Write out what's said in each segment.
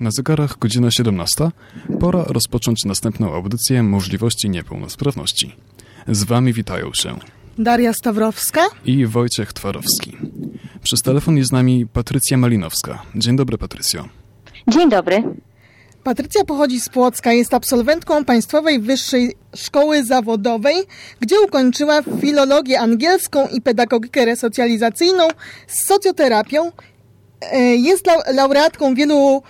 Na zegarach godzina 17. Pora rozpocząć następną audycję Możliwości Niepełnosprawności. Z Wami witają się Daria Stawrowska i Wojciech Twarowski. Przez telefon jest z nami Patrycja Malinowska. Dzień dobry, Patrycjo. Dzień dobry. Patrycja pochodzi z Płocka, jest absolwentką Państwowej Wyższej Szkoły Zawodowej, gdzie ukończyła filologię angielską i pedagogikę resocjalizacyjną z socjoterapią. E, jest laureatką wielu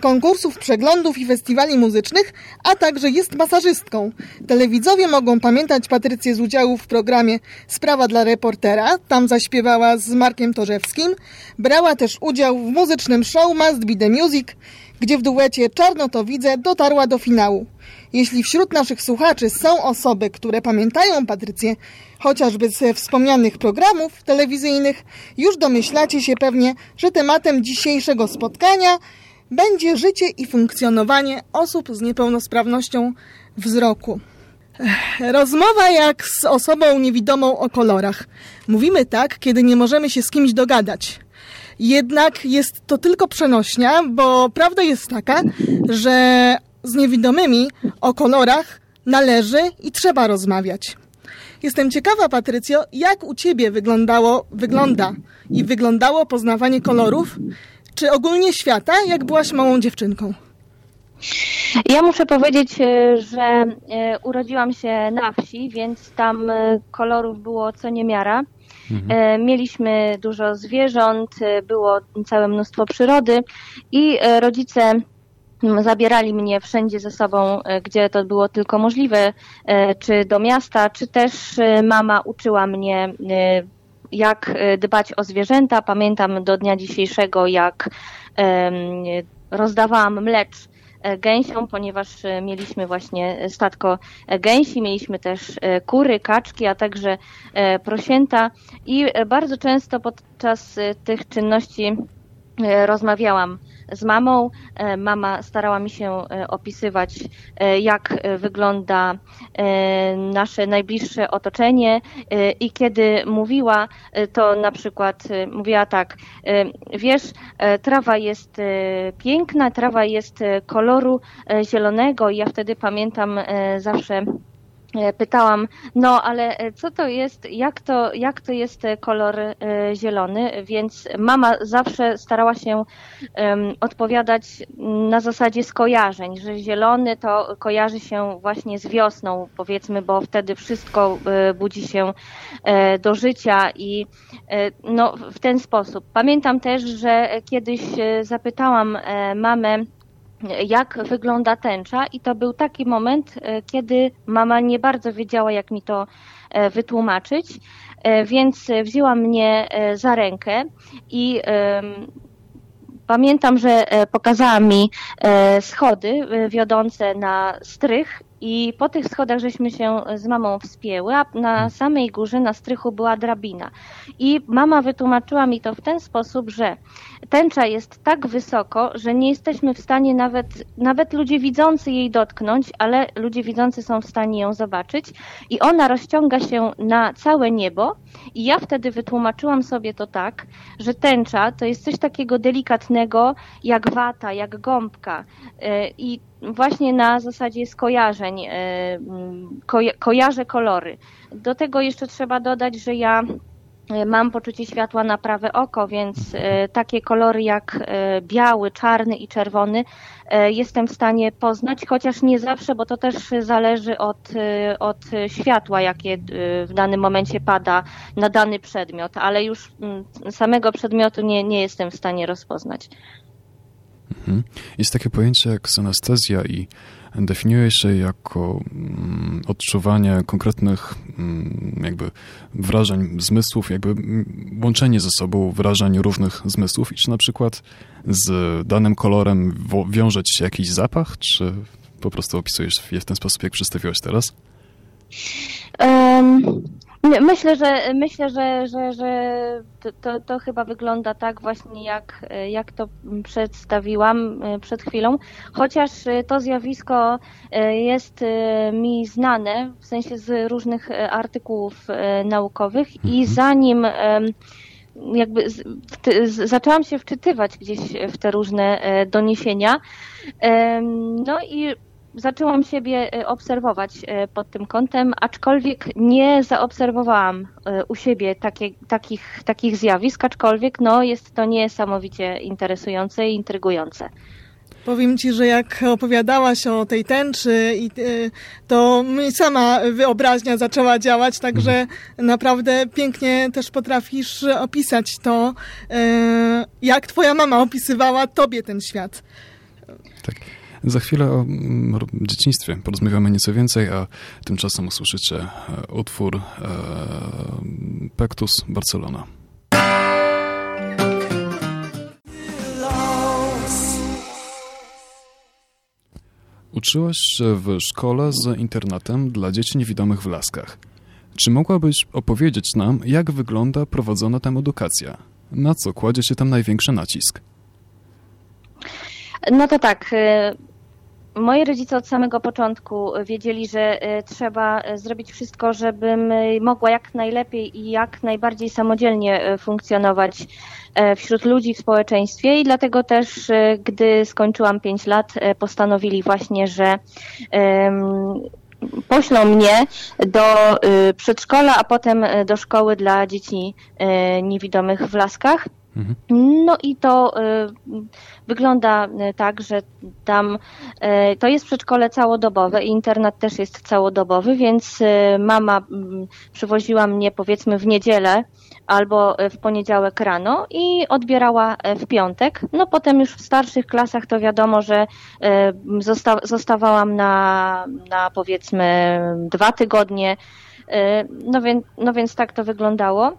konkursów, przeglądów i festiwali muzycznych, a także jest masażystką. Telewidzowie mogą pamiętać Patrycję z udziału w programie Sprawa dla reportera, tam zaśpiewała z Markiem Torzewskim. Brała też udział w muzycznym show Must Be The Music, gdzie w duecie Czarno to widzę dotarła do finału. Jeśli wśród naszych słuchaczy są osoby, które pamiętają Patrycję chociażby ze wspomnianych programów telewizyjnych, już domyślacie się pewnie, że tematem dzisiejszego spotkania będzie życie i funkcjonowanie osób z niepełnosprawnością wzroku. Rozmowa jak z osobą niewidomą o kolorach. Mówimy tak, kiedy nie możemy się z kimś dogadać. Jednak jest to tylko przenośnia, bo prawda jest taka, że z niewidomymi o kolorach należy i trzeba rozmawiać. Jestem ciekawa, Patrycjo, jak u Ciebie wyglądało, wygląda i wyglądało poznawanie kolorów, czy ogólnie świata, jak byłaś małą dziewczynką? Ja muszę powiedzieć, e, że e, urodziłam się na wsi, więc tam e, kolorów było co niemiara. Mhm. Mieliśmy dużo zwierząt, było całe mnóstwo przyrody i rodzice zabierali mnie wszędzie ze sobą, gdzie to było tylko możliwe, czy do miasta, czy też mama uczyła mnie jak dbać o zwierzęta. Pamiętam do dnia dzisiejszego, jak rozdawałam mlecz E, gęsią, ponieważ e, mieliśmy właśnie statko e, gęsi, mieliśmy też kury, kaczki, a także prosięta i bardzo często podczas tych czynności rozmawiałam z mamą. E, mama starała mi się e, opisywać, e, jak wygląda nasze najbliższe otoczenie i kiedy mówiła, to na przykład mówiła tak, wiesz, trawa jest piękna, trawa jest koloru zielonego i ja wtedy pamiętam zawsze pytałam, no ale e, co to jest, jak to, jak to jest e, kolor zielony, więc mama zawsze starała się um, odpowiadać na zasadzie skojarzeń, że zielony to kojarzy się właśnie z wiosną, powiedzmy, bo wtedy wszystko budzi się do życia i no, w ten sposób. Pamiętam też, że kiedyś zapytałam mamę, jak wygląda tęcza. I to był taki moment, e, kiedy mama nie bardzo wiedziała, jak mi to e, wytłumaczyć, e, więc wzięła mnie za rękę i pamiętam, że pokazała mi schody wiodące na strych. I po tych schodach żeśmy się z mamą wspięły, a na samej górze, na strychu była drabina. I mama wytłumaczyła mi to w ten sposób, że tęcza jest tak wysoko, że nie jesteśmy w stanie nawet, nawet ludzie widzący jej dotknąć, ale ludzie widzący są w stanie ją zobaczyć. I ona rozciąga się na całe niebo. I ja wtedy wytłumaczyłam sobie to tak, że tęcza to jest coś takiego delikatnego, jak wata, jak gąbka. E, I właśnie na zasadzie skojarzeń, e, ko kojarzę kolory. Do tego jeszcze trzeba dodać, że ja mam poczucie światła na prawe oko, więc e, takie kolory jak biały, czarny i czerwony jestem w stanie poznać, chociaż nie zawsze, bo to też zależy od, od światła, jakie w danym momencie pada na dany przedmiot, ale już samego przedmiotu nie, nie jestem w stanie rozpoznać. Mhm. Jest takie pojęcie jak synestezja i definiuje się jako mm, odczuwanie konkretnych mm, jakby wrażeń zmysłów, jakby mm, łączenie ze sobą wrażeń różnych zmysłów i czy na przykład z danym kolorem wiąże ci się jakiś zapach, czy po prostu opisujesz je w ten sposób, jak przedstawiłeś teraz? Um, Myślę, że myślę, że, że, że to, to chyba wygląda tak właśnie, jak, jak to przedstawiłam e, przed chwilą, chociaż to zjawisko e, jest e, mi znane, w sensie z różnych artykułów naukowych i mhm. zanim jakby zaczęłam się wczytywać gdzieś w te różne doniesienia. No i zaczęłam siebie e, obserwować e, pod tym kątem, aczkolwiek nie zaobserwowałam e, u siebie takie, takich, takich zjawisk, aczkolwiek no, jest to niesamowicie interesujące i intrygujące. Powiem Ci, że jak opowiadałaś o tej tęczy, to mi sama wyobraźnia zaczęła działać, także mhm. naprawdę pięknie też potrafisz opisać to, jak Twoja mama opisywała Tobie ten świat. Tak. Za chwilę o mm, dzieciństwie porozmawiamy nieco więcej, a tymczasem usłyszycie e, utwór e, Pectus Barcelona. Uczyłaś się w szkole z internatem dla dzieci niewidomych w Laskach. Czy mogłabyś opowiedzieć nam, jak wygląda prowadzona tam edukacja? Na co kładzie się tam największy nacisk? No to tak. Moi rodzice od samego początku wiedzieli, że y, trzeba zrobić wszystko, żebym mogła jak najlepiej i jak najbardziej samodzielnie funkcjonować wśród ludzi w społeczeństwie i dlatego też, gdy skończyłam 5 lat, postanowili właśnie, że poślą mnie do przedszkola, a potem do szkoły dla dzieci niewidomych w Laskach. No i to y, wygląda y, tak, że tam y, to jest przedszkole całodobowe i internat też jest całodobowy, więc mama mm, przywoziła mnie powiedzmy w niedzielę albo w poniedziałek rano i odbierała w piątek. No potem już w starszych klasach to wiadomo, że zosta zostawałam na, na powiedzmy dwa tygodnie. No więc, no więc tak to wyglądało.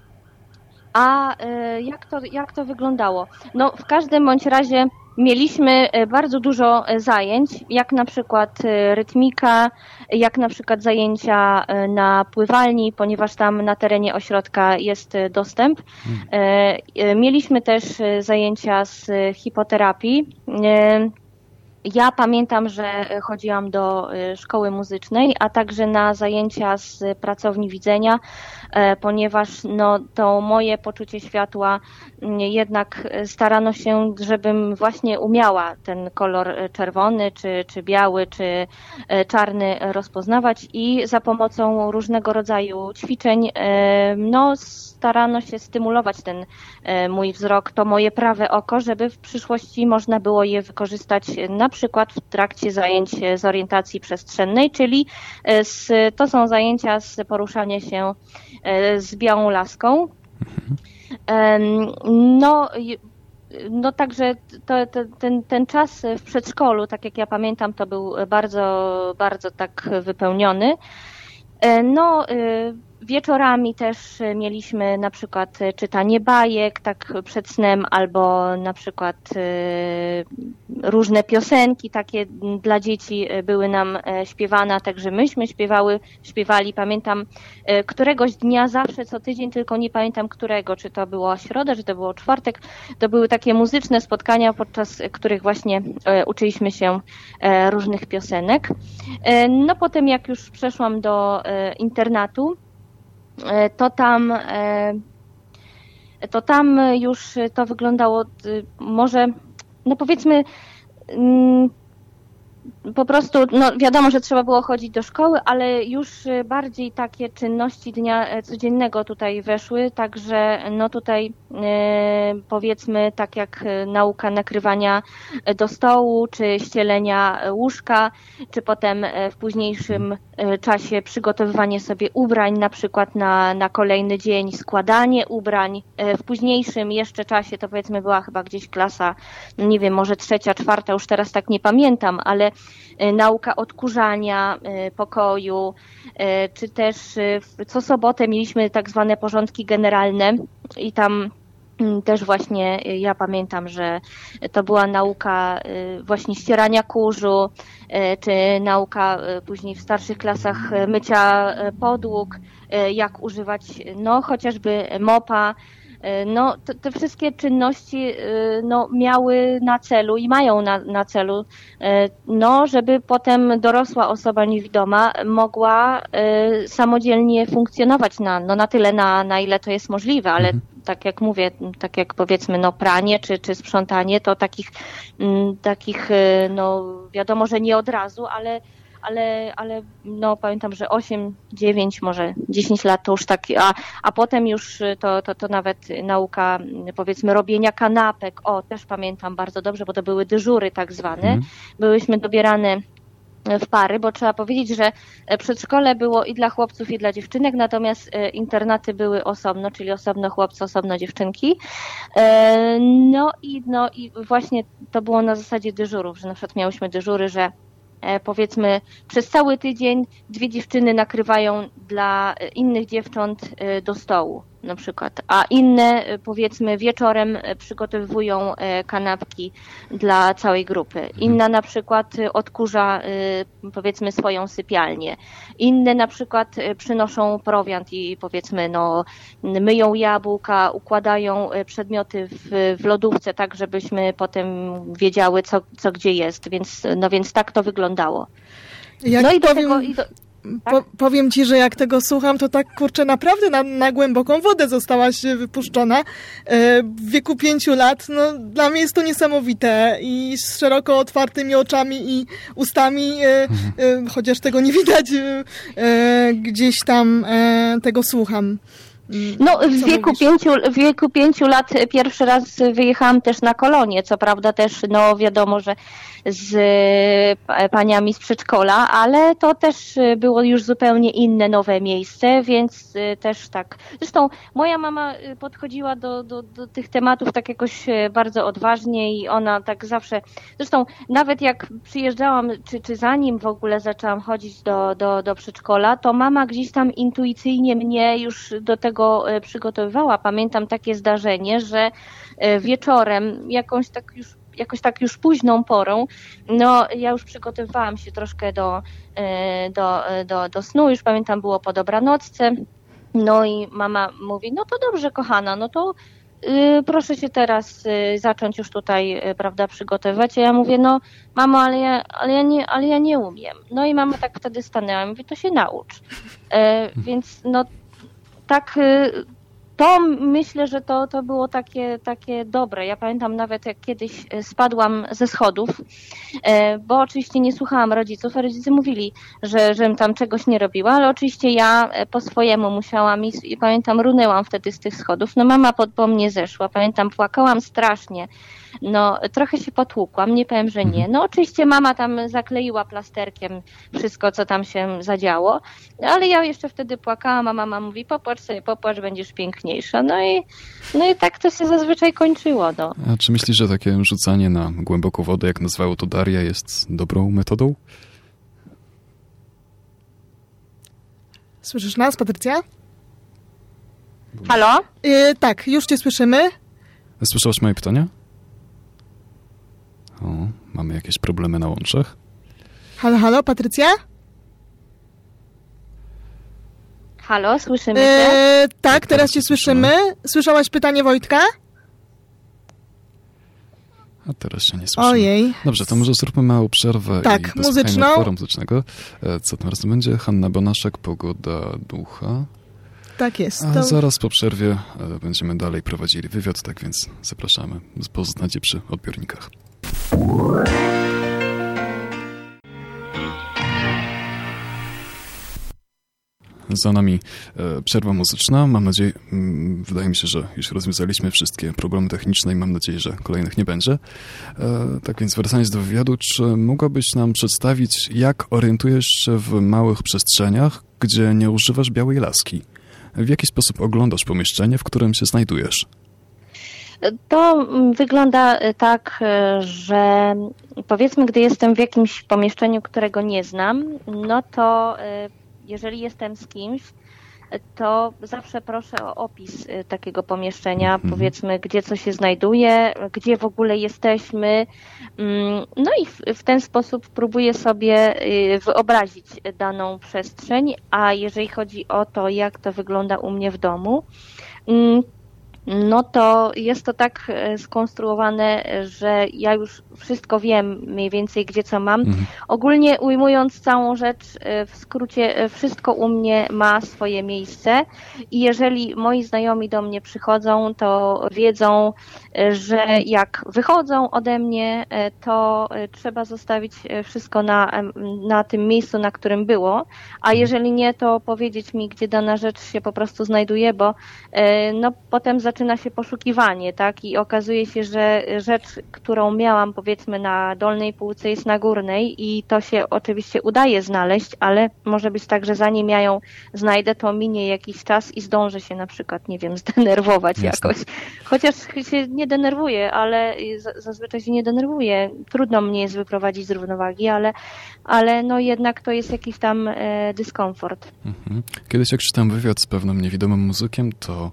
A e, jak to, jak to wyglądało? No, w każdym bądź razie mieliśmy e, bardzo dużo e, zajęć, jak na przykład rytmika, jak na przykład zajęcia na pływalni, ponieważ tam na terenie ośrodka jest dostęp. Hmm. Mieliśmy też zajęcia z hipoterapii. Ja pamiętam, że chodziłam do szkoły muzycznej, a także na zajęcia z pracowni widzenia E, ponieważ no, to moje poczucie światła jednak starano się, żebym właśnie umiała ten kolor czerwony, czy, czy biały, czy e, czarny rozpoznawać i za pomocą różnego rodzaju ćwiczeń e, no, starano się stymulować ten mój wzrok, to moje prawe oko, żeby w przyszłości można było je wykorzystać na przykład w trakcie zajęć z orientacji przestrzennej, czyli z, to są zajęcia z poruszania się E, z białą laską. No, no także to, to, ten, ten czas w przedszkolu, tak jak ja pamiętam, to był bardzo, bardzo tak wypełniony. E, no, y, Wieczorami też e, mieliśmy na przykład e, czytanie bajek tak przed snem albo na przykład e, różne piosenki takie dla dzieci były nam śpiewane, także myśmy śpiewały, śpiewali. Pamiętam któregoś dnia zawsze co tydzień, tylko nie pamiętam którego, czy to było środa, czy to było czwartek. To były takie muzyczne spotkania, podczas których właśnie uczyliśmy się różnych piosenek. No potem jak już przeszłam do internatu, E, to tam e, to tam już to wyglądało może, no powiedzmy, mm, po prostu, no wiadomo, że trzeba było chodzić do szkoły, ale już y, bardziej takie czynności dnia e, codziennego tutaj weszły, także no tutaj e, powiedzmy tak jak e, nauka nakrywania do stołu, czy ścielenia łóżka, czy potem w późniejszym czasie przygotowywanie sobie ubrań, na przykład na, na kolejny dzień, składanie ubrań. W późniejszym jeszcze czasie to powiedzmy była chyba gdzieś klasa, nie wiem, może trzecia, czwarta, już teraz tak nie pamiętam, ale E, nauka odkurzania e, pokoju, e, czy też co sobotę mieliśmy tak zwane porządki generalne i tam mm, też właśnie ja pamiętam, że to była nauka właśnie ścierania kurzu, czy nauka później w starszych klasach mycia podłóg, jak używać no chociażby mopa, E, no, te, te, wszystkie czynności e, no, miały na celu i mają na, na celu, e, no, żeby potem dorosła osoba niewidoma mogła samodzielnie funkcjonować na, no, na tyle, na, na ile to jest możliwe, ale mhm. tak jak mówię, tak jak powiedzmy, no pranie czy, czy sprzątanie, to takich, takich, no wiadomo, że nie od razu, ale ale, ale no pamiętam, że 8, 9, może 10 lat to już tak, a, a potem już to, to, to nawet nauka powiedzmy robienia kanapek, o też pamiętam bardzo dobrze, bo to były dyżury tak zwane, mm. byłyśmy dobierane w pary, bo trzeba powiedzieć, że przedszkole było i dla chłopców, i dla dziewczynek, natomiast e, internaty były osobno, czyli osobno chłopcy, osobno dziewczynki. E, no i, no i właśnie to było na zasadzie dyżurów, że na przykład miałyśmy dyżury, że E, powiedzmy przez cały tydzień dwie dziewczyny nakrywają dla innych dziewcząt e, do stołu na przykład, a inne e, powiedzmy wieczorem przygotowują kanapki dla całej grupy. Mhm. Inna na przykład odkurza powiedzmy swoją sypialnię. Inne na przykład przynoszą prowiant i powiedzmy no myją jabłka, układają przedmioty w, w lodówce tak, żebyśmy potem wiedziały co, co gdzie jest, więc no więc tak to wygląda wyglądało. Jak no i do powiem, tego... I do... Tak? Po, powiem ci, że jak tego słucham, to tak kurczę, naprawdę na, na głęboką wodę zostałaś wypuszczona. E, w wieku pięciu lat, no dla mnie jest to niesamowite i z szeroko otwartymi oczami i ustami, e, mhm. e, chociaż tego nie widać, e, gdzieś tam e, tego słucham. No, w wieku, pięciu, w wieku pięciu lat pierwszy raz wyjechałam też na kolonie. Co prawda też, no wiadomo, że z e, paniami z przedszkola, ale to też było już zupełnie inne, nowe miejsce, więc e, też tak. Zresztą moja mama e, podchodziła do, do, do tych tematów tak jakoś bardzo odważnie i ona tak zawsze, zresztą nawet jak przyjeżdżałam, czy, czy zanim w ogóle zaczęłam chodzić do, do, do przedszkola, to mama gdzieś tam intuicyjnie mnie już do tego przygotowywała. Pamiętam takie zdarzenie, że wieczorem jakąś tak już jakoś tak już późną porą, no ja już przygotowywałam się troszkę do, e, do, e, do, do snu, już pamiętam było po dobranocce, no i mama mówi, no to dobrze kochana, no to y, proszę się teraz y, zacząć już tutaj, y, prawda, przygotowywać. A ja mówię, no mamo, ale ja, ale ja, nie, ale ja nie umiem. No i mama tak wtedy stanęła i mówi, to się naucz. E, więc no tak to myślę, że to, to było takie, takie dobre. Ja pamiętam nawet, jak kiedyś e, spadłam ze schodów, e, bo oczywiście nie słuchałam rodziców, a rodzice mówili, że, żebym tam czegoś nie robiła, ale oczywiście ja e, po swojemu musiałam i, i pamiętam, runęłam wtedy z tych schodów. No mama po, po mnie zeszła, pamiętam, płakałam strasznie. No, trochę się potłukłam, nie powiem, że nie. Mhm. No, oczywiście mama tam zakleiła plasterkiem wszystko, co tam się zadziało, ale ja jeszcze wtedy płakałam, a mama mówi, popłacz sobie, popłacz, będziesz piękniejsza. No i, no i tak to się zazwyczaj kończyło. No. A czy myślisz, że takie rzucanie na głęboką wodę, jak nazwało to Daria, jest dobrą metodą? Słyszysz nas, Patrycja? Halo? Yy, tak, już cię słyszymy. Słyszałaś moje pytania? O, mamy jakieś problemy na łączach? Halo, halo, Patrycja? Halo, słyszymy cię? E, tak, teraz cię słyszymy. Słyszałaś pytanie Wojtka? A teraz się nie słyszymy. Ojej. Dobrze, to może zróbmy małą przerwę tak, i muzyczną. utworu muzycznego. E, co tym razem będzie? Hanna Bonaszek, Pogoda Ducha. Tak jest. A to... zaraz po przerwie e, będziemy dalej prowadzili wywiad, tak więc zapraszamy. Poznacie przy odbiornikach. Za nami e, przerwa muzyczna. Mam nadzieję, mm, wydaje mi się, że już rozwiązaliśmy wszystkie problemy techniczne i mam nadzieję, że kolejnych nie będzie. E, tak więc wracając do wywiadu, czy mogłabyś nam przedstawić, jak orientujesz się w małych przestrzeniach, gdzie nie używasz białej laski? W jaki sposób oglądasz pomieszczenie, w którym się znajdujesz? To wygląda e, tak, e, że powiedzmy, gdy jestem w jakimś pomieszczeniu, którego nie znam, no to e, jeżeli jestem z kimś, to zawsze proszę o opis takiego pomieszczenia, mhm. powiedzmy, gdzie co się znajduje, gdzie w ogóle jesteśmy. Mm, no i w, w, ten sposób próbuję sobie wyobrazić daną przestrzeń, a jeżeli chodzi o to, jak to wygląda u mnie w domu, mm, no to jest to tak e, skonstruowane, że ja już wszystko wiem mniej więcej, gdzie co mam. Mhm. Ogólnie ujmując całą rzecz, e, w skrócie, e, wszystko u mnie ma swoje miejsce i jeżeli moi znajomi do mnie przychodzą, to wiedzą, że jak wychodzą ode mnie, to trzeba zostawić wszystko na, na tym miejscu, na którym było, a mhm. jeżeli nie, to powiedzieć mi, gdzie dana rzecz się po prostu znajduje, bo no potem zaczyna zaczyna się poszukiwanie, tak? I okazuje się, że rzecz, którą miałam powiedzmy na dolnej półce jest na górnej i to się oczywiście udaje znaleźć, ale może być tak, że zanim ja ją znajdę, to minie jakiś czas i zdążę się na przykład, nie wiem, zdenerwować Jasne. jakoś. Chociaż się nie denerwuję, ale zazwyczaj się nie denerwuję. Trudno mnie jest wyprowadzić z równowagi, ale, ale no jednak to jest jakiś tam e, dyskomfort. Mhm. Kiedyś jak czytam wywiad z pewnym niewidomym muzykiem, to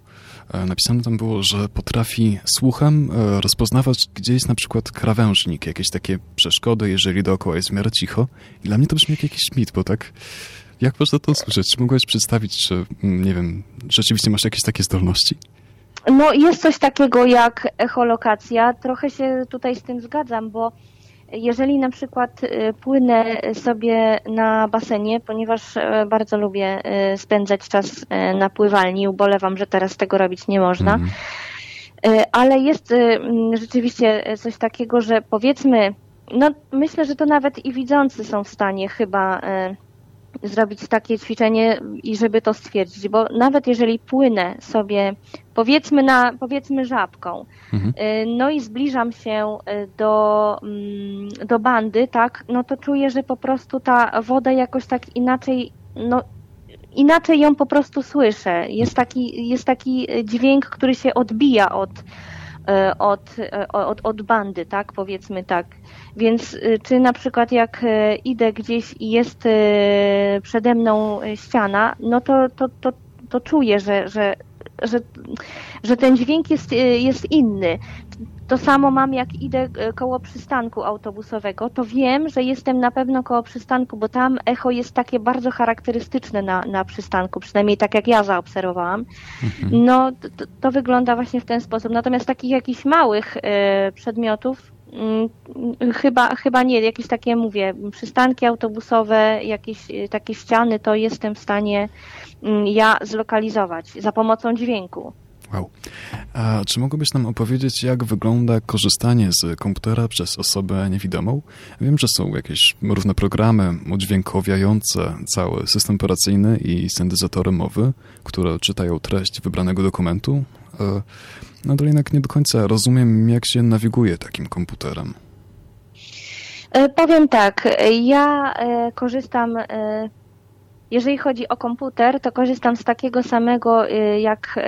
napisane tam było, że potrafi słuchem e, rozpoznawać, gdzie jest na przykład krawężnik, jakieś takie przeszkody, jeżeli dookoła jest w miarę cicho. I dla mnie to brzmi jak jakiś mit, bo tak jak można to usłyszeć? Czy mogłeś przedstawić, czy mm, nie wiem, rzeczywiście masz jakieś takie zdolności? No jest coś takiego jak echolokacja. Trochę się tutaj z tym zgadzam, bo jeżeli na przykład y, płynę sobie na basenie, ponieważ y, bardzo lubię y, spędzać czas na pływalni, ubolewam, że teraz tego robić nie można, mm. ale jest rzeczywiście coś takiego, że powiedzmy, no myślę, że to nawet i widzący są w stanie chyba zrobić takie ćwiczenie i żeby to stwierdzić, bo nawet jeżeli płynę sobie powiedzmy na, powiedzmy żabką, mhm. Y, no i zbliżam się y, do, mm, do bandy, tak, no to czuję, że po prostu ta woda jakoś tak inaczej, no inaczej ją po prostu słyszę. Jest taki, jest taki dźwięk, który się odbija od, od, od, od bandy, tak, powiedzmy tak. Więc czy na przykład jak idę gdzieś i jest przede mną ściana, no to, to, to, to czuję, że, że że, że ten dźwięk jest, e, jest inny. To samo mam, jak idę e, koło przystanku autobusowego, to wiem, że jestem na pewno koło przystanku, bo tam echo jest takie bardzo charakterystyczne na, na przystanku, przynajmniej tak jak ja zaobserwowałam. Mhm. No, to, to, wygląda właśnie w ten sposób. Natomiast takich jakichś małych y, przedmiotów y, chyba, chyba nie, jakieś takie, mówię, przystanki autobusowe, jakieś y, takie ściany, to jestem w stanie Mm, ja zlokalizować za pomocą dźwięku. Wow. A czy mogłabyś nam opowiedzieć, jak wygląda korzystanie z komputera przez osobę niewidomą? Wiem, że są jakieś różne programy udźwiękowiające cały system operacyjny i syntezatory mowy, które czytają treść wybranego dokumentu. E, to jednak nie do końca rozumiem, jak się nawiguje takim komputerem. E, powiem tak, ja e, korzystam jeżeli chodzi o komputer, to korzystam z takiego samego y, jak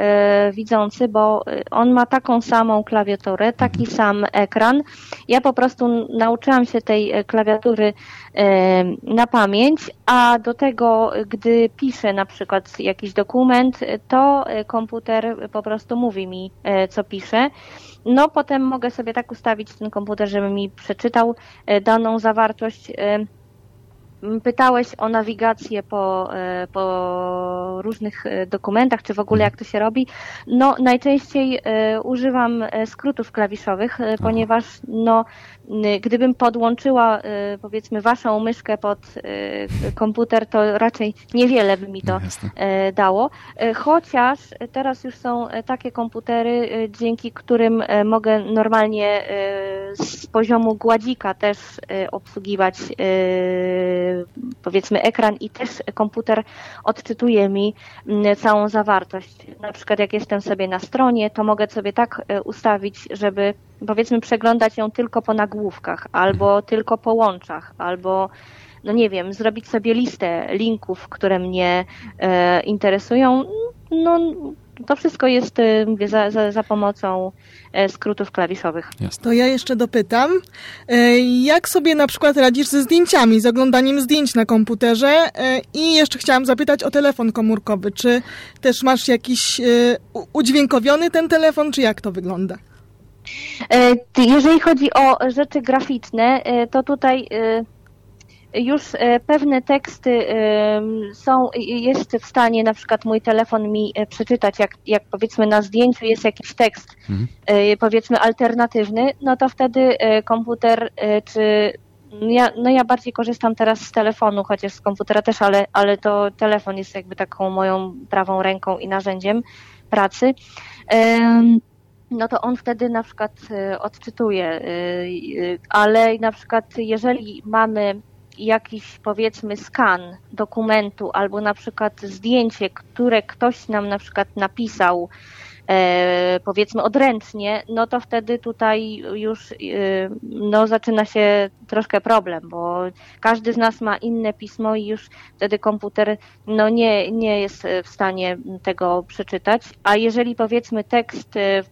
y, widzący, bo y, on ma taką samą klawiaturę, taki sam ekran. Ja po prostu nauczyłam się tej klawiatury na pamięć, a do tego, gdy piszę na przykład jakiś dokument, to komputer po prostu mówi mi, co piszę. No potem mogę sobie tak ustawić ten komputer, żeby mi przeczytał daną zawartość Pytałeś o nawigację po, e, po różnych e, dokumentach, czy w ogóle jak to się robi. No, najczęściej e, używam skrótów klawiszowych, ponieważ no, gdybym podłączyła powiedzmy waszą myszkę pod komputer, to raczej niewiele by mi to no, dało. Chociaż teraz już są takie komputery, dzięki którym mogę normalnie z poziomu gładzika też obsługiwać powiedzmy ekran i też komputer odczytuje mi mm, całą zawartość. Na przykład jak jestem sobie na stronie, to mogę sobie tak e, ustawić, żeby powiedzmy przeglądać ją tylko po nagłówkach, albo tylko po łączach, albo no nie wiem, zrobić sobie listę linków, które mnie e, interesują. No, to wszystko jest mówię, za, za, za pomocą e, skrótów klawiszowych. Jasne. To ja jeszcze dopytam, e, jak sobie na przykład radzisz ze zdjęciami, z oglądaniem zdjęć na komputerze e, i jeszcze chciałam zapytać o telefon komórkowy. Czy też masz jakiś udźwiękowiony ten telefon, czy jak to wygląda? Jeżeli chodzi o rzeczy graficzne, to tutaj już pewne teksty są, jest w stanie na przykład mój telefon mi przeczytać, jak, jak powiedzmy na zdjęciu jest jakiś tekst mhm. powiedzmy alternatywny, no to wtedy komputer czy ja, no ja bardziej korzystam teraz z telefonu, chociaż z komputera też, ale, ale to telefon jest jakby taką moją prawą ręką i narzędziem pracy. No to on wtedy na przykład e, odczytuje, e, ale na przykład jeżeli mamy jakiś powiedzmy skan dokumentu albo na przykład zdjęcie, które ktoś nam na przykład napisał, e, powiedzmy odręcznie, no to wtedy tutaj już e, no, zaczyna się troszkę problem, bo każdy z nas ma inne pismo i już wtedy komputer no, nie, nie jest w stanie tego przeczytać. A jeżeli powiedzmy tekst e,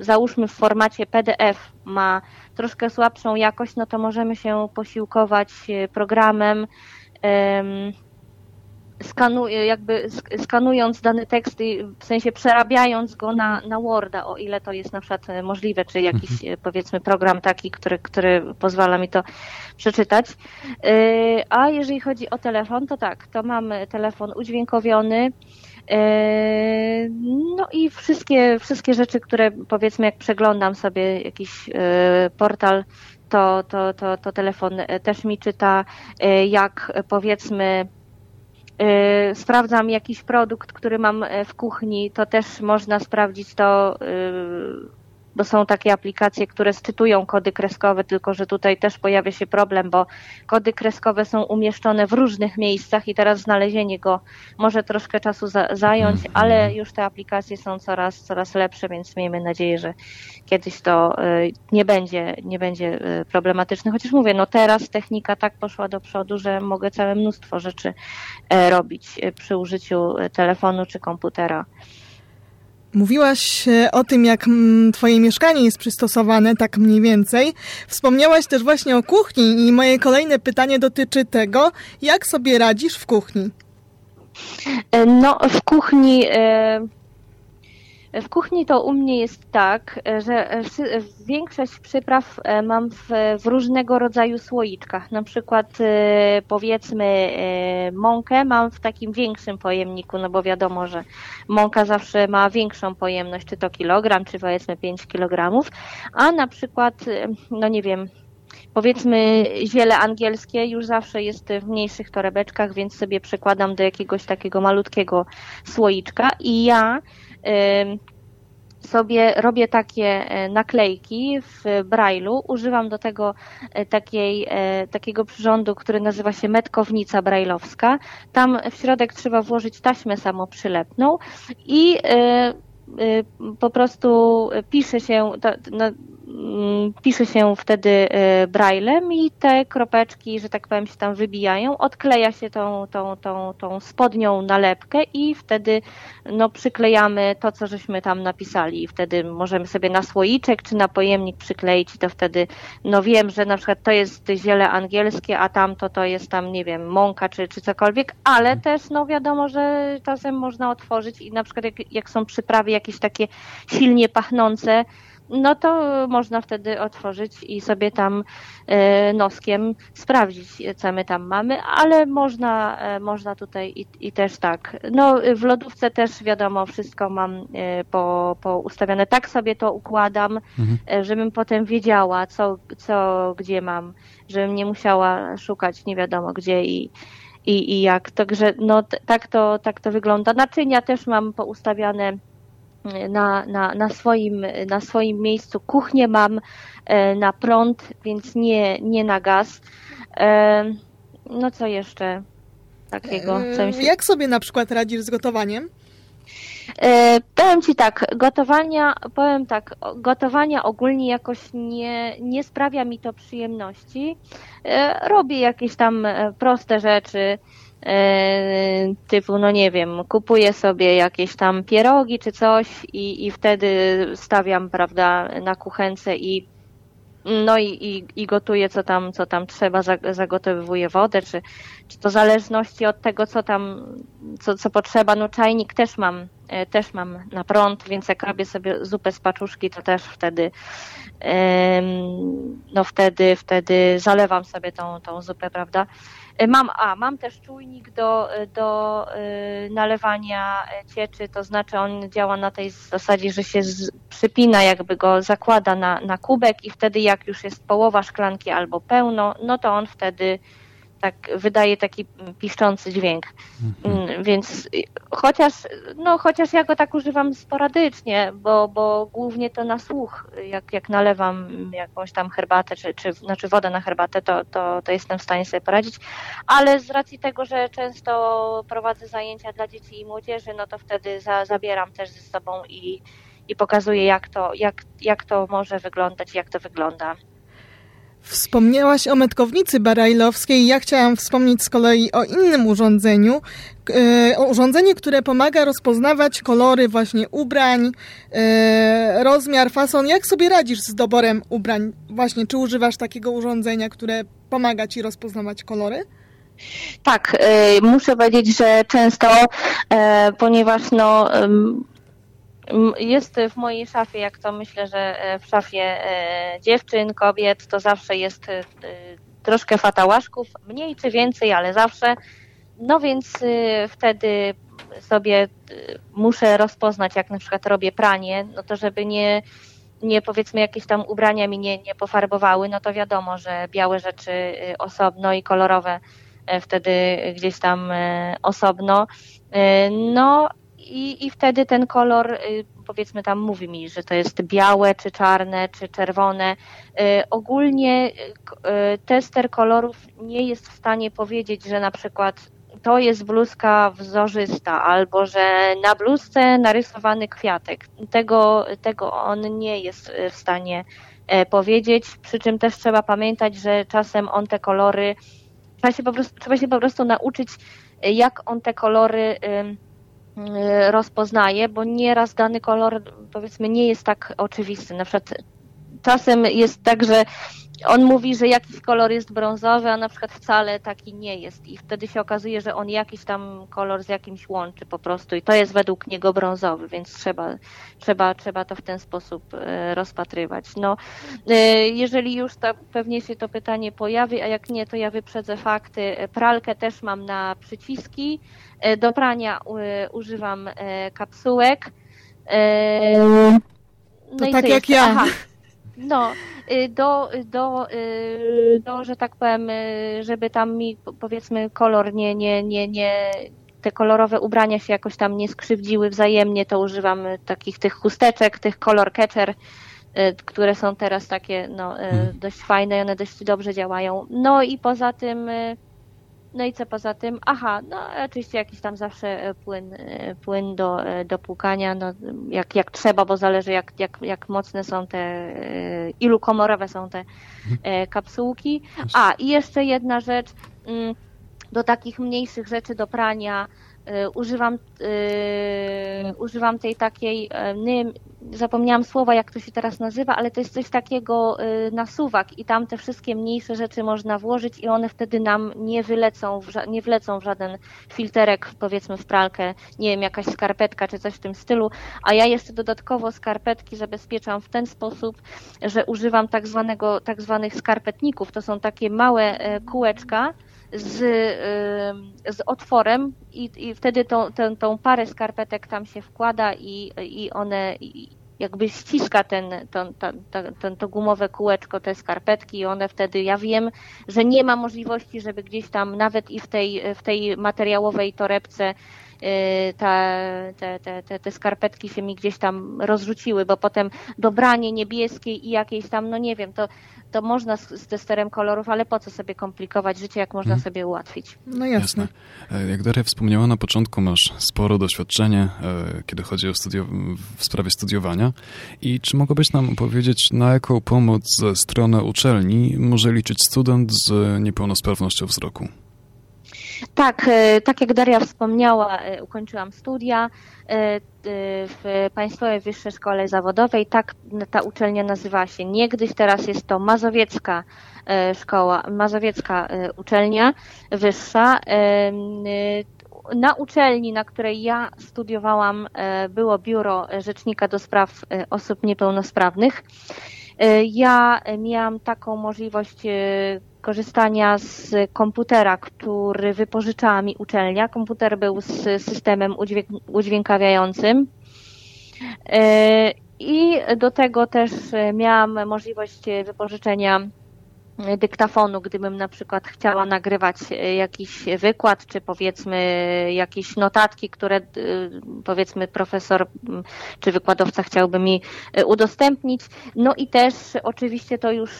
załóżmy w formacie PDF ma troszkę słabszą jakość, no to możemy się posiłkować e, programem skanu, jakby skanując dany tekst, w sensie przerabiając go na, na Worda, o ile to jest na przykład e, możliwe, czy jakiś mhm. E, powiedzmy program taki, który, który pozwala mi to przeczytać. E, a jeżeli chodzi o telefon, to tak, to mam telefon udźwiękowiony, no i wszystkie, wszystkie rzeczy, które powiedzmy jak przeglądam sobie jakiś portal, to, to, to, to telefon też mi czyta, jak powiedzmy sprawdzam jakiś produkt, który mam e, w kuchni, to też można sprawdzić to bo są takie aplikacje, które scytują kody kreskowe, tylko że tutaj też pojawia się problem, bo kody kreskowe są umieszczone w różnych miejscach i teraz znalezienie go może troszkę czasu za zająć, mhm. ale już te aplikacje są coraz, coraz lepsze, więc miejmy nadzieję, że kiedyś to y, nie będzie, nie będzie y, problematyczne. Chociaż mówię, no teraz technika tak poszła do przodu, że mogę całe mnóstwo rzeczy e, robić e, przy użyciu telefonu czy komputera. Mówiłaś e, o tym, jak mm, Twoje mieszkanie jest przystosowane, tak mniej więcej. Wspomniałaś też właśnie o kuchni i moje kolejne pytanie dotyczy tego, jak sobie radzisz w kuchni. E, no, w kuchni e, w kuchni to u mnie jest tak, że większość przypraw e, mam w, w, różnego rodzaju słoiczkach. Na przykład e, powiedzmy e, mąkę mam w takim większym pojemniku, no bo wiadomo, że mąka zawsze ma większą pojemność, czy to kilogram, czy powiedzmy 5 kilogramów, a na przykład, no nie wiem, powiedzmy ziele angielskie już zawsze jest w mniejszych torebeczkach, więc sobie przekładam do jakiegoś takiego malutkiego słoiczka i ja sobie robię takie e, naklejki w Braille'u. Używam do tego e, takiej, e, takiego przyrządu, który nazywa się metkownica brajlowska. Tam w środek trzeba włożyć taśmę samoprzylepną i po prostu pisze się, Mm, pisze się wtedy e, braillem i te kropeczki, że tak powiem, się tam wybijają, odkleja się tą, tą, tą, tą spodnią nalepkę i wtedy no, przyklejamy to, co żeśmy tam napisali. I wtedy możemy sobie na słoiczek czy na pojemnik przykleić i to wtedy, no wiem, że na przykład to jest ziele angielskie, a tamto to jest tam, nie wiem, mąka czy, czy cokolwiek, ale też no wiadomo, że czasem można otworzyć i na przykład jak, jak są przyprawy jakieś takie silnie pachnące, no to można wtedy otworzyć i sobie tam e, noskiem sprawdzić, co my tam mamy, ale można, e, można tutaj i, i też tak. No w lodówce też wiadomo, wszystko mam e, po, po ustawione. Tak sobie to układam, mhm. żebym potem wiedziała, co, co gdzie mam, żebym nie musiała szukać nie wiadomo gdzie i, i, i jak. Także no tak to, tak to wygląda. Naczynia też mam poustawiane na, na, na, swoim, na swoim miejscu. Kuchnię mam e, na prąd, więc nie, nie na gaz. E, no co jeszcze takiego? Co e, Jak sobie na przykład radzisz z gotowaniem? E, powiem Ci tak, gotowania, powiem tak, gotowania ogólnie jakoś nie, nie sprawia mi to przyjemności. E, robię jakieś tam proste rzeczy, E, typu, no nie wiem, kupuję sobie jakieś tam pierogi czy coś i, i wtedy stawiam, prawda, na kuchence i no i, i, i gotuję, co tam, co tam trzeba, zagotowuję wodę, czy, czy to w zależności od tego, co tam, co, co potrzeba. No czajnik też mam, e, też mam na prąd, więc jak robię sobie zupę z paczuszki, to też wtedy no wtedy, wtedy zalewam sobie tą, tą zupę, prawda? E, mam, a, mam też czujnik do, do y, nalewania cieczy, to znaczy on działa na tej zasadzie, że się z, przypina, jakby go zakłada na, na kubek i wtedy jak już jest połowa szklanki albo pełno, no to on wtedy tak wydaje taki piszczący dźwięk. Mhm. Mm, więc chociaż, no, chociaż ja go tak używam sporadycznie, bo, bo głównie to na słuch, jak, jak nalewam jakąś tam herbatę, czy, czy znaczy wodę na herbatę, to, to, to jestem w stanie sobie poradzić, ale z racji tego, że często prowadzę zajęcia dla dzieci i młodzieży, no to wtedy za, zabieram też ze sobą i, i pokazuję, jak to, jak, jak to może wyglądać, jak to wygląda. Wspomniałaś o metkownicy barajlowskiej. Ja chciałam wspomnieć z kolei o innym urządzeniu. E, o urządzeniu, które pomaga rozpoznawać kolory właśnie ubrań, e, rozmiar, fason. Jak sobie radzisz z doborem ubrań? Właśnie, czy używasz takiego urządzenia, które pomaga ci rozpoznawać kolory? Tak, e, muszę powiedzieć, że często, ponieważ no, jest w mojej szafie, jak to myślę, że e, w szafie e, dziewczyn, kobiet, to zawsze jest e, troszkę fatałaszków, mniej czy więcej, ale zawsze. No więc wtedy sobie muszę rozpoznać, jak na przykład robię pranie, no to żeby nie, nie powiedzmy jakieś tam ubrania mi nie, nie pofarbowały, no to wiadomo, że białe rzeczy osobno i kolorowe wtedy gdzieś tam osobno. No i, i wtedy ten kolor, y, powiedzmy tam mówi mi, że to jest białe, czy czarne, czy czerwone. Y, ogólnie y, tester kolorów nie jest w stanie powiedzieć, że na przykład to jest bluzka wzorzysta, albo że na bluzce narysowany kwiatek. Tego, tego on nie jest w stanie e, powiedzieć, przy czym też trzeba pamiętać, że czasem on te kolory, trzeba się po prostu, trzeba się po prostu nauczyć, jak on te kolory rozpoznaje, bo nieraz dany kolor powiedzmy nie jest tak oczywisty. Na przykład czasem jest tak, że on mówi, że jakiś kolor jest brązowy, a na przykład wcale taki nie jest. I wtedy się okazuje, że on jakiś tam kolor z jakimś łączy po prostu i to jest według niego brązowy, więc trzeba, trzeba, trzeba to w ten sposób y, rozpatrywać. No, y, jeżeli już to pewnie się to pytanie pojawi, a jak nie, to ja wyprzedzę fakty. Pralkę też mam na przyciski. E, do prania używam e, kapsułek. E, no to tak jak ja. Aha. No, do, do, do, że tak powiem, żeby tam mi powiedzmy kolor nie, nie, nie, nie, te kolorowe ubrania się jakoś tam nie skrzywdziły wzajemnie, to używam takich tych chusteczek, tych color catcher, które są teraz takie no, mhm. dość fajne i one dość dobrze działają. No i poza tym no i co poza tym? Aha, no oczywiście jakiś tam zawsze e, płyn, e, płyn do, e, do płukania, no jak, jak trzeba, bo zależy jak, jak, jak mocne są te, ilu komorowe są te kapsułki. A, i jeszcze jedna rzecz, mm, do takich mniejszych rzeczy do prania, używam, używam tej takiej, zapomniałam słowa, jak to się teraz nazywa, ale to jest coś takiego y, na suwak i tam te wszystkie mniejsze rzeczy można włożyć i one wtedy nam nie wylecą, nie wlecą w żaden filterek, powiedzmy w pralkę, nie wiem, jakaś skarpetka czy coś w tym stylu, a ja jeszcze dodatkowo skarpetki zabezpieczam w ten sposób, że używam tak zwanego, tak zwanych skarpetników, to są takie małe kółeczka, z, z otworem i, i wtedy tą, tą, tą parę skarpetek tam się wkłada i, i one jakby ściska ten, ten, ten, ten, to gumowe kółeczko, te skarpetki i one wtedy, ja wiem, że nie ma możliwości, żeby gdzieś tam nawet i w tej, w tej materiałowej torebce te, te, te, te skarpetki się mi gdzieś tam rozrzuciły, bo potem dobranie niebieskiej i jakiejś tam, no nie wiem, to to można z, z testerem kolorów, ale po co sobie komplikować życie, jak można hmm. sobie ułatwić? No jasne. jasne. Jak Daria wspomniała na początku, masz sporo doświadczenie, e, kiedy chodzi o studio, w sprawie studiowania. I czy mogłabyś nam powiedzieć, na jaką pomoc ze strony uczelni może liczyć student z niepełnosprawnością wzroku? Tak, e, tak jak Daria wspomniała, e, ukończyłam studia e, w Państwowej Wyższej Szkole Zawodowej. Tak ta uczelnia nazywa się niegdyś, teraz jest to Mazowiecka Szkoła, Mazowiecka Uczelnia Wyższa. Na uczelni, na której ja studiowałam, było biuro Rzecznika do Spraw Osób Niepełnosprawnych. Ja miałam taką możliwość korzystania z komputera, który wypożyczała mi uczelnia. Komputer był z systemem udźwiękawiającym. I do tego też miałam możliwość wypożyczenia dyktafonu, gdybym na przykład chciała nagrywać e, jakiś wykład, czy powiedzmy jakieś notatki, które e, powiedzmy profesor czy wykładowca chciałby mi e, udostępnić. No i też oczywiście to już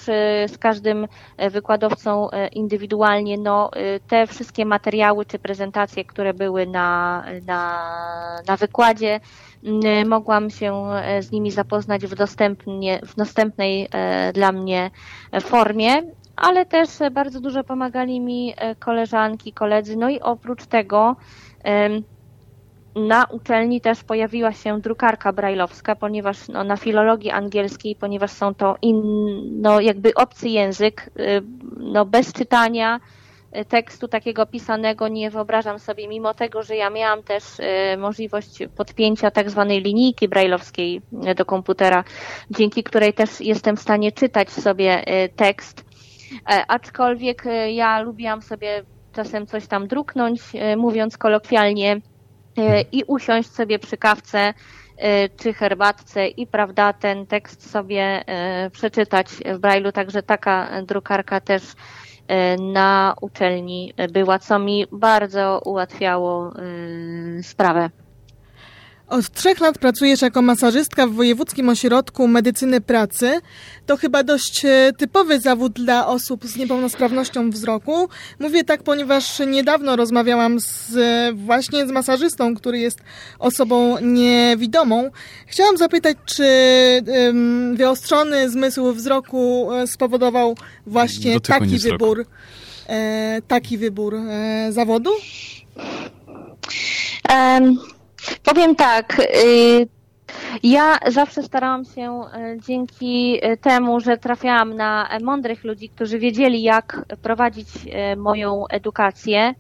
z każdym wykładowcą indywidualnie, no te wszystkie materiały czy prezentacje, które były na, na, na wykładzie, mogłam się z nimi zapoznać w, dostępnie, w dostępnej dla mnie formie ale też bardzo dużo pomagali mi e, koleżanki, koledzy. No i oprócz tego na uczelni też pojawiła się drukarka brajlowska, ponieważ no, na filologii angielskiej, ponieważ są to in, no, jakby obcy język, y, no, bez czytania tekstu takiego pisanego nie wyobrażam sobie, mimo tego, że ja miałam też y, możliwość podpięcia tak zwanej linijki brajlowskiej do komputera, dzięki której też jestem w stanie czytać sobie tekst, E, aczkolwiek ja lubiłam sobie czasem coś tam druknąć, mówiąc kolokwialnie, i usiąść sobie przy kawce czy herbatce i prawda, ten tekst sobie przeczytać w Braille'u, także taka drukarka też na uczelni była, co mi bardzo ułatwiało sprawę. Od trzech lat pracujesz jako masażystka w Wojewódzkim Ośrodku Medycyny Pracy. To chyba dość e, typowy zawód dla osób z niepełnosprawnością wzroku. Mówię tak, ponieważ niedawno rozmawiałam z, właśnie z masażystą, który jest osobą niewidomą. Chciałam zapytać, czy um, wyostrzony zmysł wzroku e, spowodował właśnie taki wybór, e, taki wybór e, zawodu? Um. Powiem tak. Y, ja zawsze starałam się y, dzięki y, temu, że trafiałam na mądrych ludzi, którzy wiedzieli, jak prowadzić moją edukację,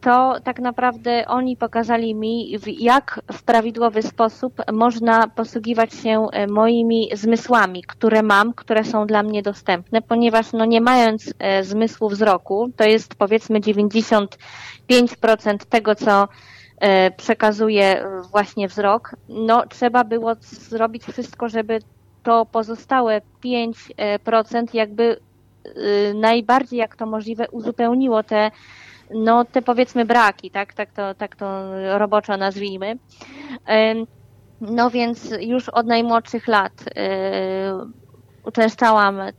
to tak naprawdę oni pokazali mi, jak w prawidłowy sposób można posługiwać się moimi zmysłami, które mam, które są dla mnie dostępne, ponieważ no nie mając zmysłu wzroku, to jest powiedzmy 95% tego, co E, przekazuje właśnie wzrok, no trzeba było zrobić wszystko, żeby to pozostałe 5% jakby e, najbardziej jak to możliwe uzupełniło te no te powiedzmy braki, tak, tak to, tak to roboczo nazwijmy. E, no więc już od najmłodszych lat uczęszczałam e,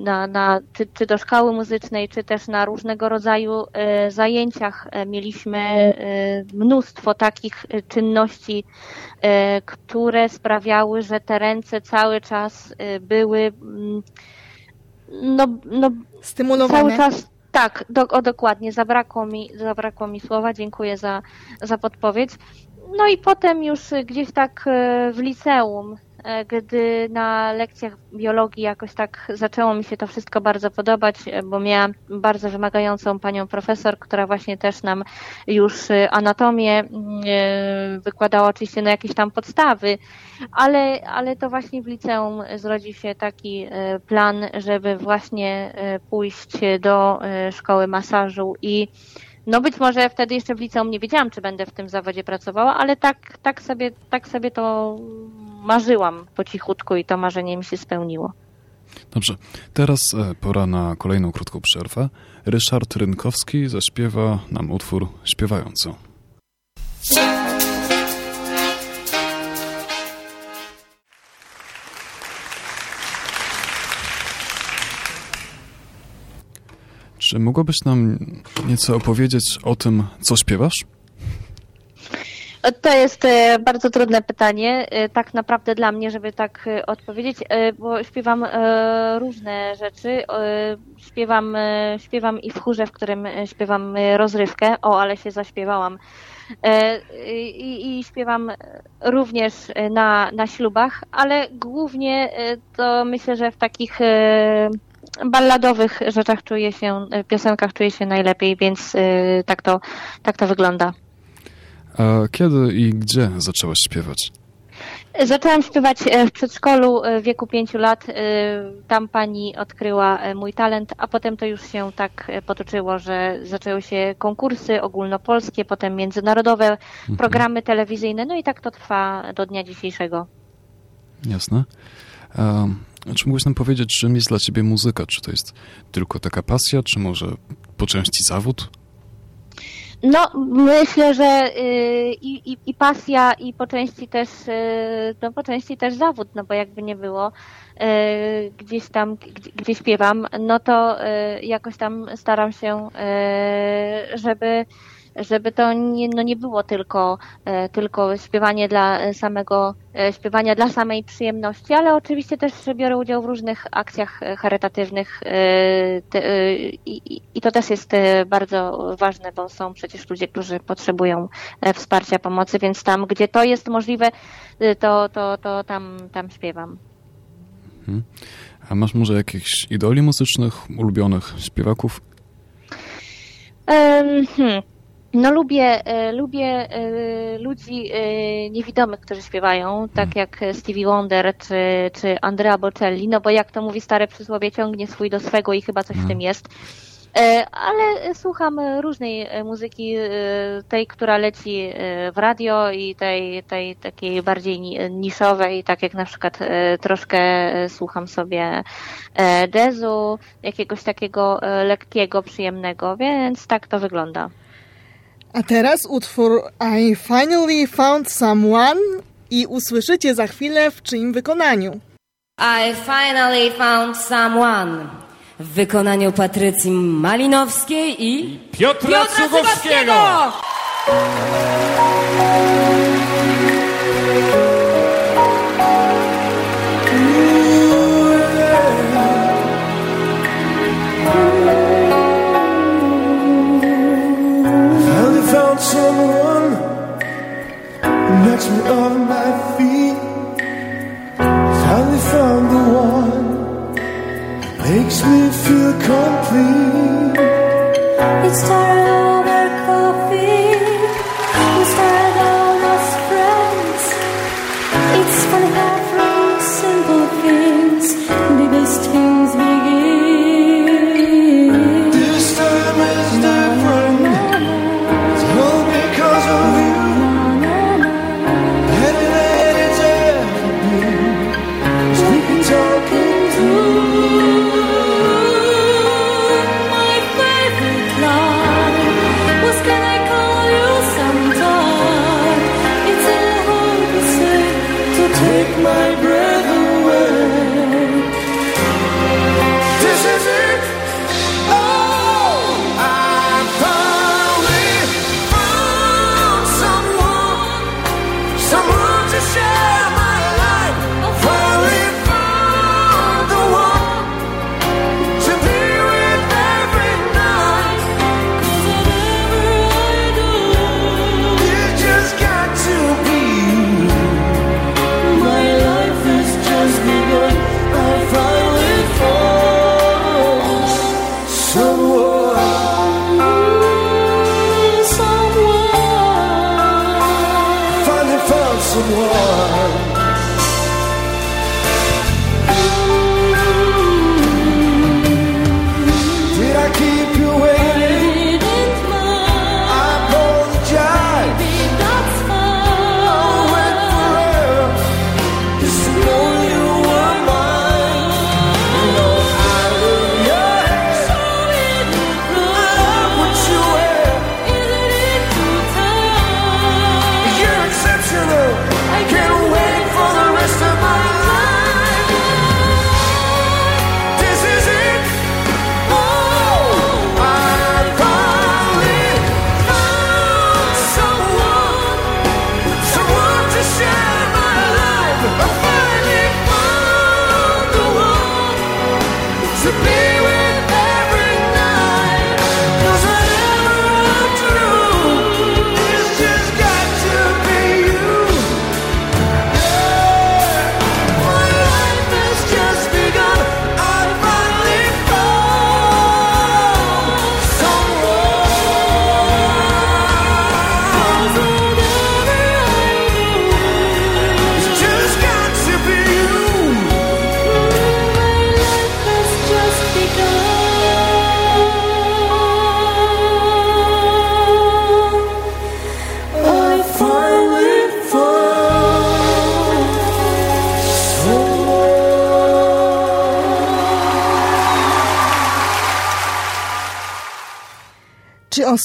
na, na, czy, czy do szkoły muzycznej, czy też na różnego rodzaju e, zajęciach. E, mieliśmy mnóstwo takich czynności, które sprawiały, że te ręce cały czas były mm, no, no, stymulowane. Cały czas tak, do, o, dokładnie. Zabrakło mi, zabrakło mi słowa. Dziękuję za, za podpowiedź. No i potem już gdzieś tak w liceum gdy na lekcjach biologii jakoś tak zaczęło mi się to wszystko bardzo podobać, e, bo miałam bardzo wymagającą panią profesor, która właśnie też nam już e, anatomię mm, wykładała oczywiście na jakieś tam podstawy, ale, ale to właśnie w liceum zrodził się taki plan, żeby właśnie pójść do szkoły masażu i no być może wtedy jeszcze w liceum nie wiedziałam, czy będę w tym zawodzie pracowała, ale tak, tak, sobie, tak sobie to marzyłam po cichutku i to marzenie mi się spełniło. Dobrze, teraz e, pora na kolejną krótką przerwę. Ryszard Rynkowski zaśpiewa nam utwór śpiewająco. Czy mogłabyś nam nieco opowiedzieć o tym, co śpiewasz? To jest e, bardzo trudne pytanie, e, tak naprawdę dla mnie, żeby tak e, odpowiedzieć, bo śpiewam różne rzeczy. Śpiewam, śpiewam i w chórze, w którym śpiewam rozrywkę, o, ale się zaśpiewałam. I, i śpiewam również na, na ślubach, ale głównie to myślę, że w takich balladowych rzeczach czuję się, piosenkach czuję się najlepiej, więc tak to, tak to wygląda. A kiedy i gdzie zaczęłaś śpiewać? Zaczęłam śpiewać e, w przedszkolu e, w wieku pięciu lat. E, tam pani odkryła mój talent, a potem to już się tak potoczyło, że zaczęły się konkursy ogólnopolskie, potem międzynarodowe, mhm. programy telewizyjne, no i tak to trwa do dnia dzisiejszego. Jasne. A czy mógłbyś nam powiedzieć, czym jest dla ciebie muzyka? Czy to jest tylko taka pasja, czy może po części zawód? No, myślę, że y, i, i, i pasja, i po części też, y, no po części też zawód, no bo jakby nie było, y, gdzieś tam, gdzie śpiewam, no to jakoś tam staram się, żeby żeby to nie, no nie było tylko, e, tylko śpiewanie dla samego, e, śpiewania dla samej przyjemności, ale oczywiście też biorę udział w różnych akcjach charytatywnych i, i to też jest bardzo ważne, bo są przecież ludzie, którzy potrzebują e, wsparcia, pomocy, więc tam, gdzie to jest możliwe, to, to, to tam, tam śpiewam. Hmm. A masz może jakichś idoli muzycznych, ulubionych śpiewaków? Um, hmm. No lubię, e, lubię e, ludzi e, niewidomych, którzy śpiewają, tak hmm. jak Stevie Wonder czy, czy Andrea Bocelli, no bo jak to mówi stare przysłowie, ciągnie swój do swego i chyba coś w hmm. tym jest. Ale słucham różnej muzyki, tej, która leci w radio i tej, tej takiej bardziej niszowej, tak jak na przykład troszkę słucham sobie jazzu, jakiegoś takiego lekkiego, przyjemnego, więc tak to wygląda. A teraz utwór I Finally Found Someone i usłyszycie za chwilę w czyim wykonaniu. I Finally Found Someone w wykonaniu Patrycji Malinowskiej i Piotra, Piotra Cugowskiego. Knocks me off my feet. Finally found the one makes me feel complete. It's started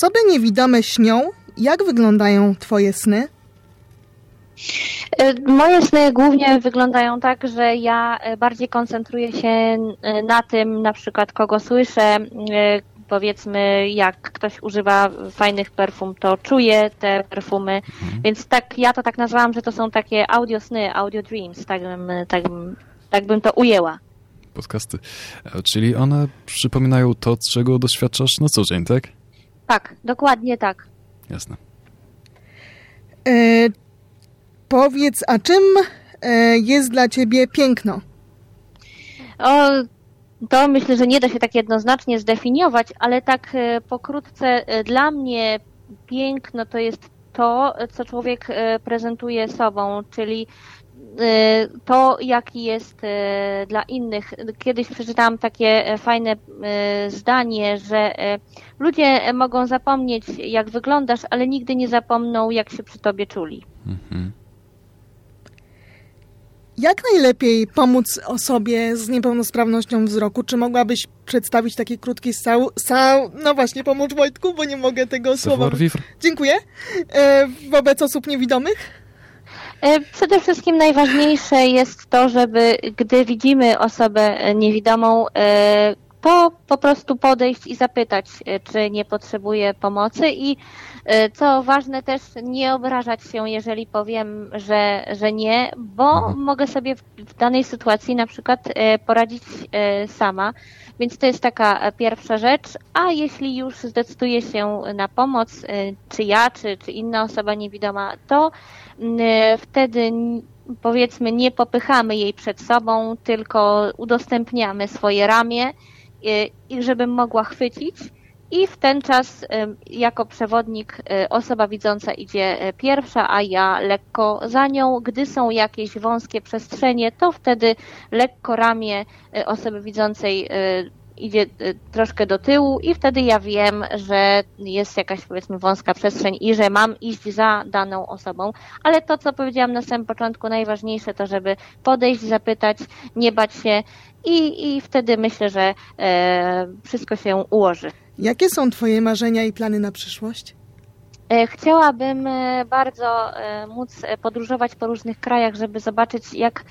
osoby niewidome śnią? Jak wyglądają twoje sny? E, Moje sny głównie wyglądają tak, że ja e, bardziej koncentruję się e, na tym, na przykład kogo słyszę, powiedzmy jak ktoś używa fajnych perfum, to czuję te perfumy, więc tak ja to tak nazwałam, że to są takie audio sny, audio dreams, tak bym, tak bym, tak bym to ujęła. Podcasty. Czyli one przypominają to, czego doświadczasz na co dzień, tak? Tak, dokładnie tak. Jasne. E, powiedz, a czym e, jest dla ciebie piękno? O, to myślę, że nie da się tak jednoznacznie zdefiniować, ale tak e, pokrótce e, dla mnie piękno to jest to, co człowiek e, prezentuje sobą, czyli to, jaki jest e, dla innych. Kiedyś przeczytałam takie e, fajne e, zdanie, że e, ludzie mogą zapomnieć, jak wyglądasz, ale nigdy nie zapomną, jak się przy tobie czuli. Mhm. Jak najlepiej pomóc osobie z niepełnosprawnością wzroku? Czy mogłabyś przedstawić taki krótki sał... sał no właśnie, pomóż Wojtku, bo nie mogę tego słowa... Dziękuję. E, wobec osób niewidomych? E, Przede wszystkim najważniejsze jest to, żeby gdy widzimy osobę e, niewidomą, e, to po prostu podejść i zapytać, e, czy nie potrzebuje pomocy i e, co ważne też nie obrażać się, jeżeli powiem, że, że nie, bo Mhm. mogę sobie w, danej sytuacji na przykład e, poradzić e, sama. Więc to jest taka e, pierwsza rzecz, a jeśli już zdecyduje się na pomoc, e, czy ja, czy, czy inna osoba niewidoma, to m, e, wtedy powiedzmy nie popychamy jej przed sobą, tylko udostępniamy swoje ramię, e, i żebym mogła chwycić. I w ten czas jako przewodnik e, osoba widząca idzie e, pierwsza, a ja lekko za nią. Gdy są jakieś wąskie przestrzenie, to wtedy lekko ramię e, osoby widzącej idzie troszkę do tyłu i wtedy ja wiem, że jest jakaś powiedzmy wąska przestrzeń i że mam iść za daną osobą. Ale to, co powiedziałam na samym początku, najważniejsze to, żeby podejść, zapytać, nie bać się i, i wtedy myślę, że e, wszystko się ułoży. Jakie są twoje marzenia i plany na przyszłość? E, Chciałabym e, bardzo e, móc podróżować po różnych krajach, żeby zobaczyć, jak,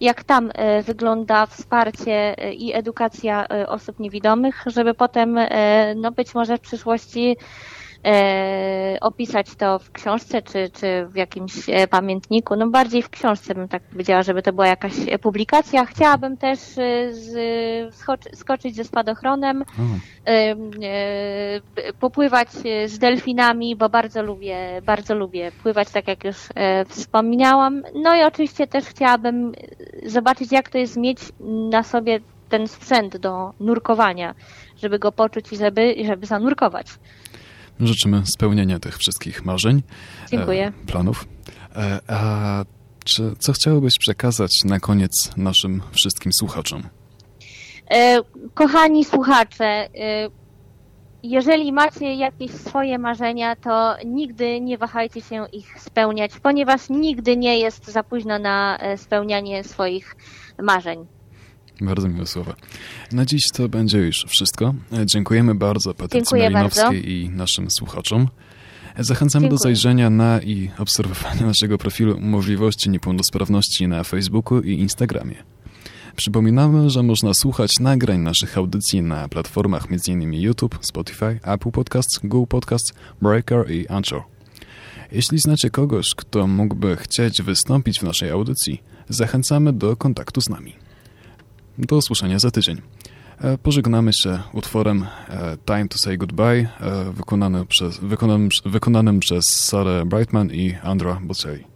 jak tam wygląda wsparcie i edukacja osób niewidomych, żeby potem, no być może w przyszłości opisać to w książce czy, czy w jakimś e, pamiętniku. No bardziej w książce bym tak powiedziała, żeby to była jakaś e, publikacja. Chciałabym też e, z, skoczy, skoczyć ze spadochronem, e, popływać e, z delfinami, bo bardzo lubię, bardzo lubię pływać, tak jak już e, wspomniałam. No i oczywiście też chciałabym e, zobaczyć, jak to jest mieć na sobie ten sprzęt do nurkowania, żeby go poczuć i żeby, żeby zanurkować. Życzymy spełnienia tych wszystkich marzeń, Dziękuję. e, planów. E, a czy, co chciałabyś przekazać na koniec naszym wszystkim słuchaczom? E, Kochani słuchacze, jeżeli macie jakieś swoje marzenia, to nigdy nie wahajcie się ich spełniać, ponieważ nigdy nie jest za późno na spełnianie swoich marzeń. Bardzo miłe słowa. Na dziś to będzie już wszystko. Dziękujemy bardzo Patrycji Malinowskiej bardzo. i naszym słuchaczom. Zachęcamy do Dziękuję. zajrzenia na i obserwowania naszego profilu Możliwości Niepełnosprawności na Facebooku i Instagramie. Przypominamy, że można słuchać nagrań naszych audycji na platformach m.in. YouTube, Spotify, Apple Podcasts, Google Podcasts, Breaker i Anchor. Jeśli znacie kogoś, kto mógłby chcieć wystąpić w naszej audycji, zachęcamy do kontaktu z nami. Do usłyszenia za tydzień. E, Pożegnamy się utworem e, Time to Say Goodbye, e, wykonany przez, wykonanym, wykonanym przez Sarah Brightman i Andra Bocelli.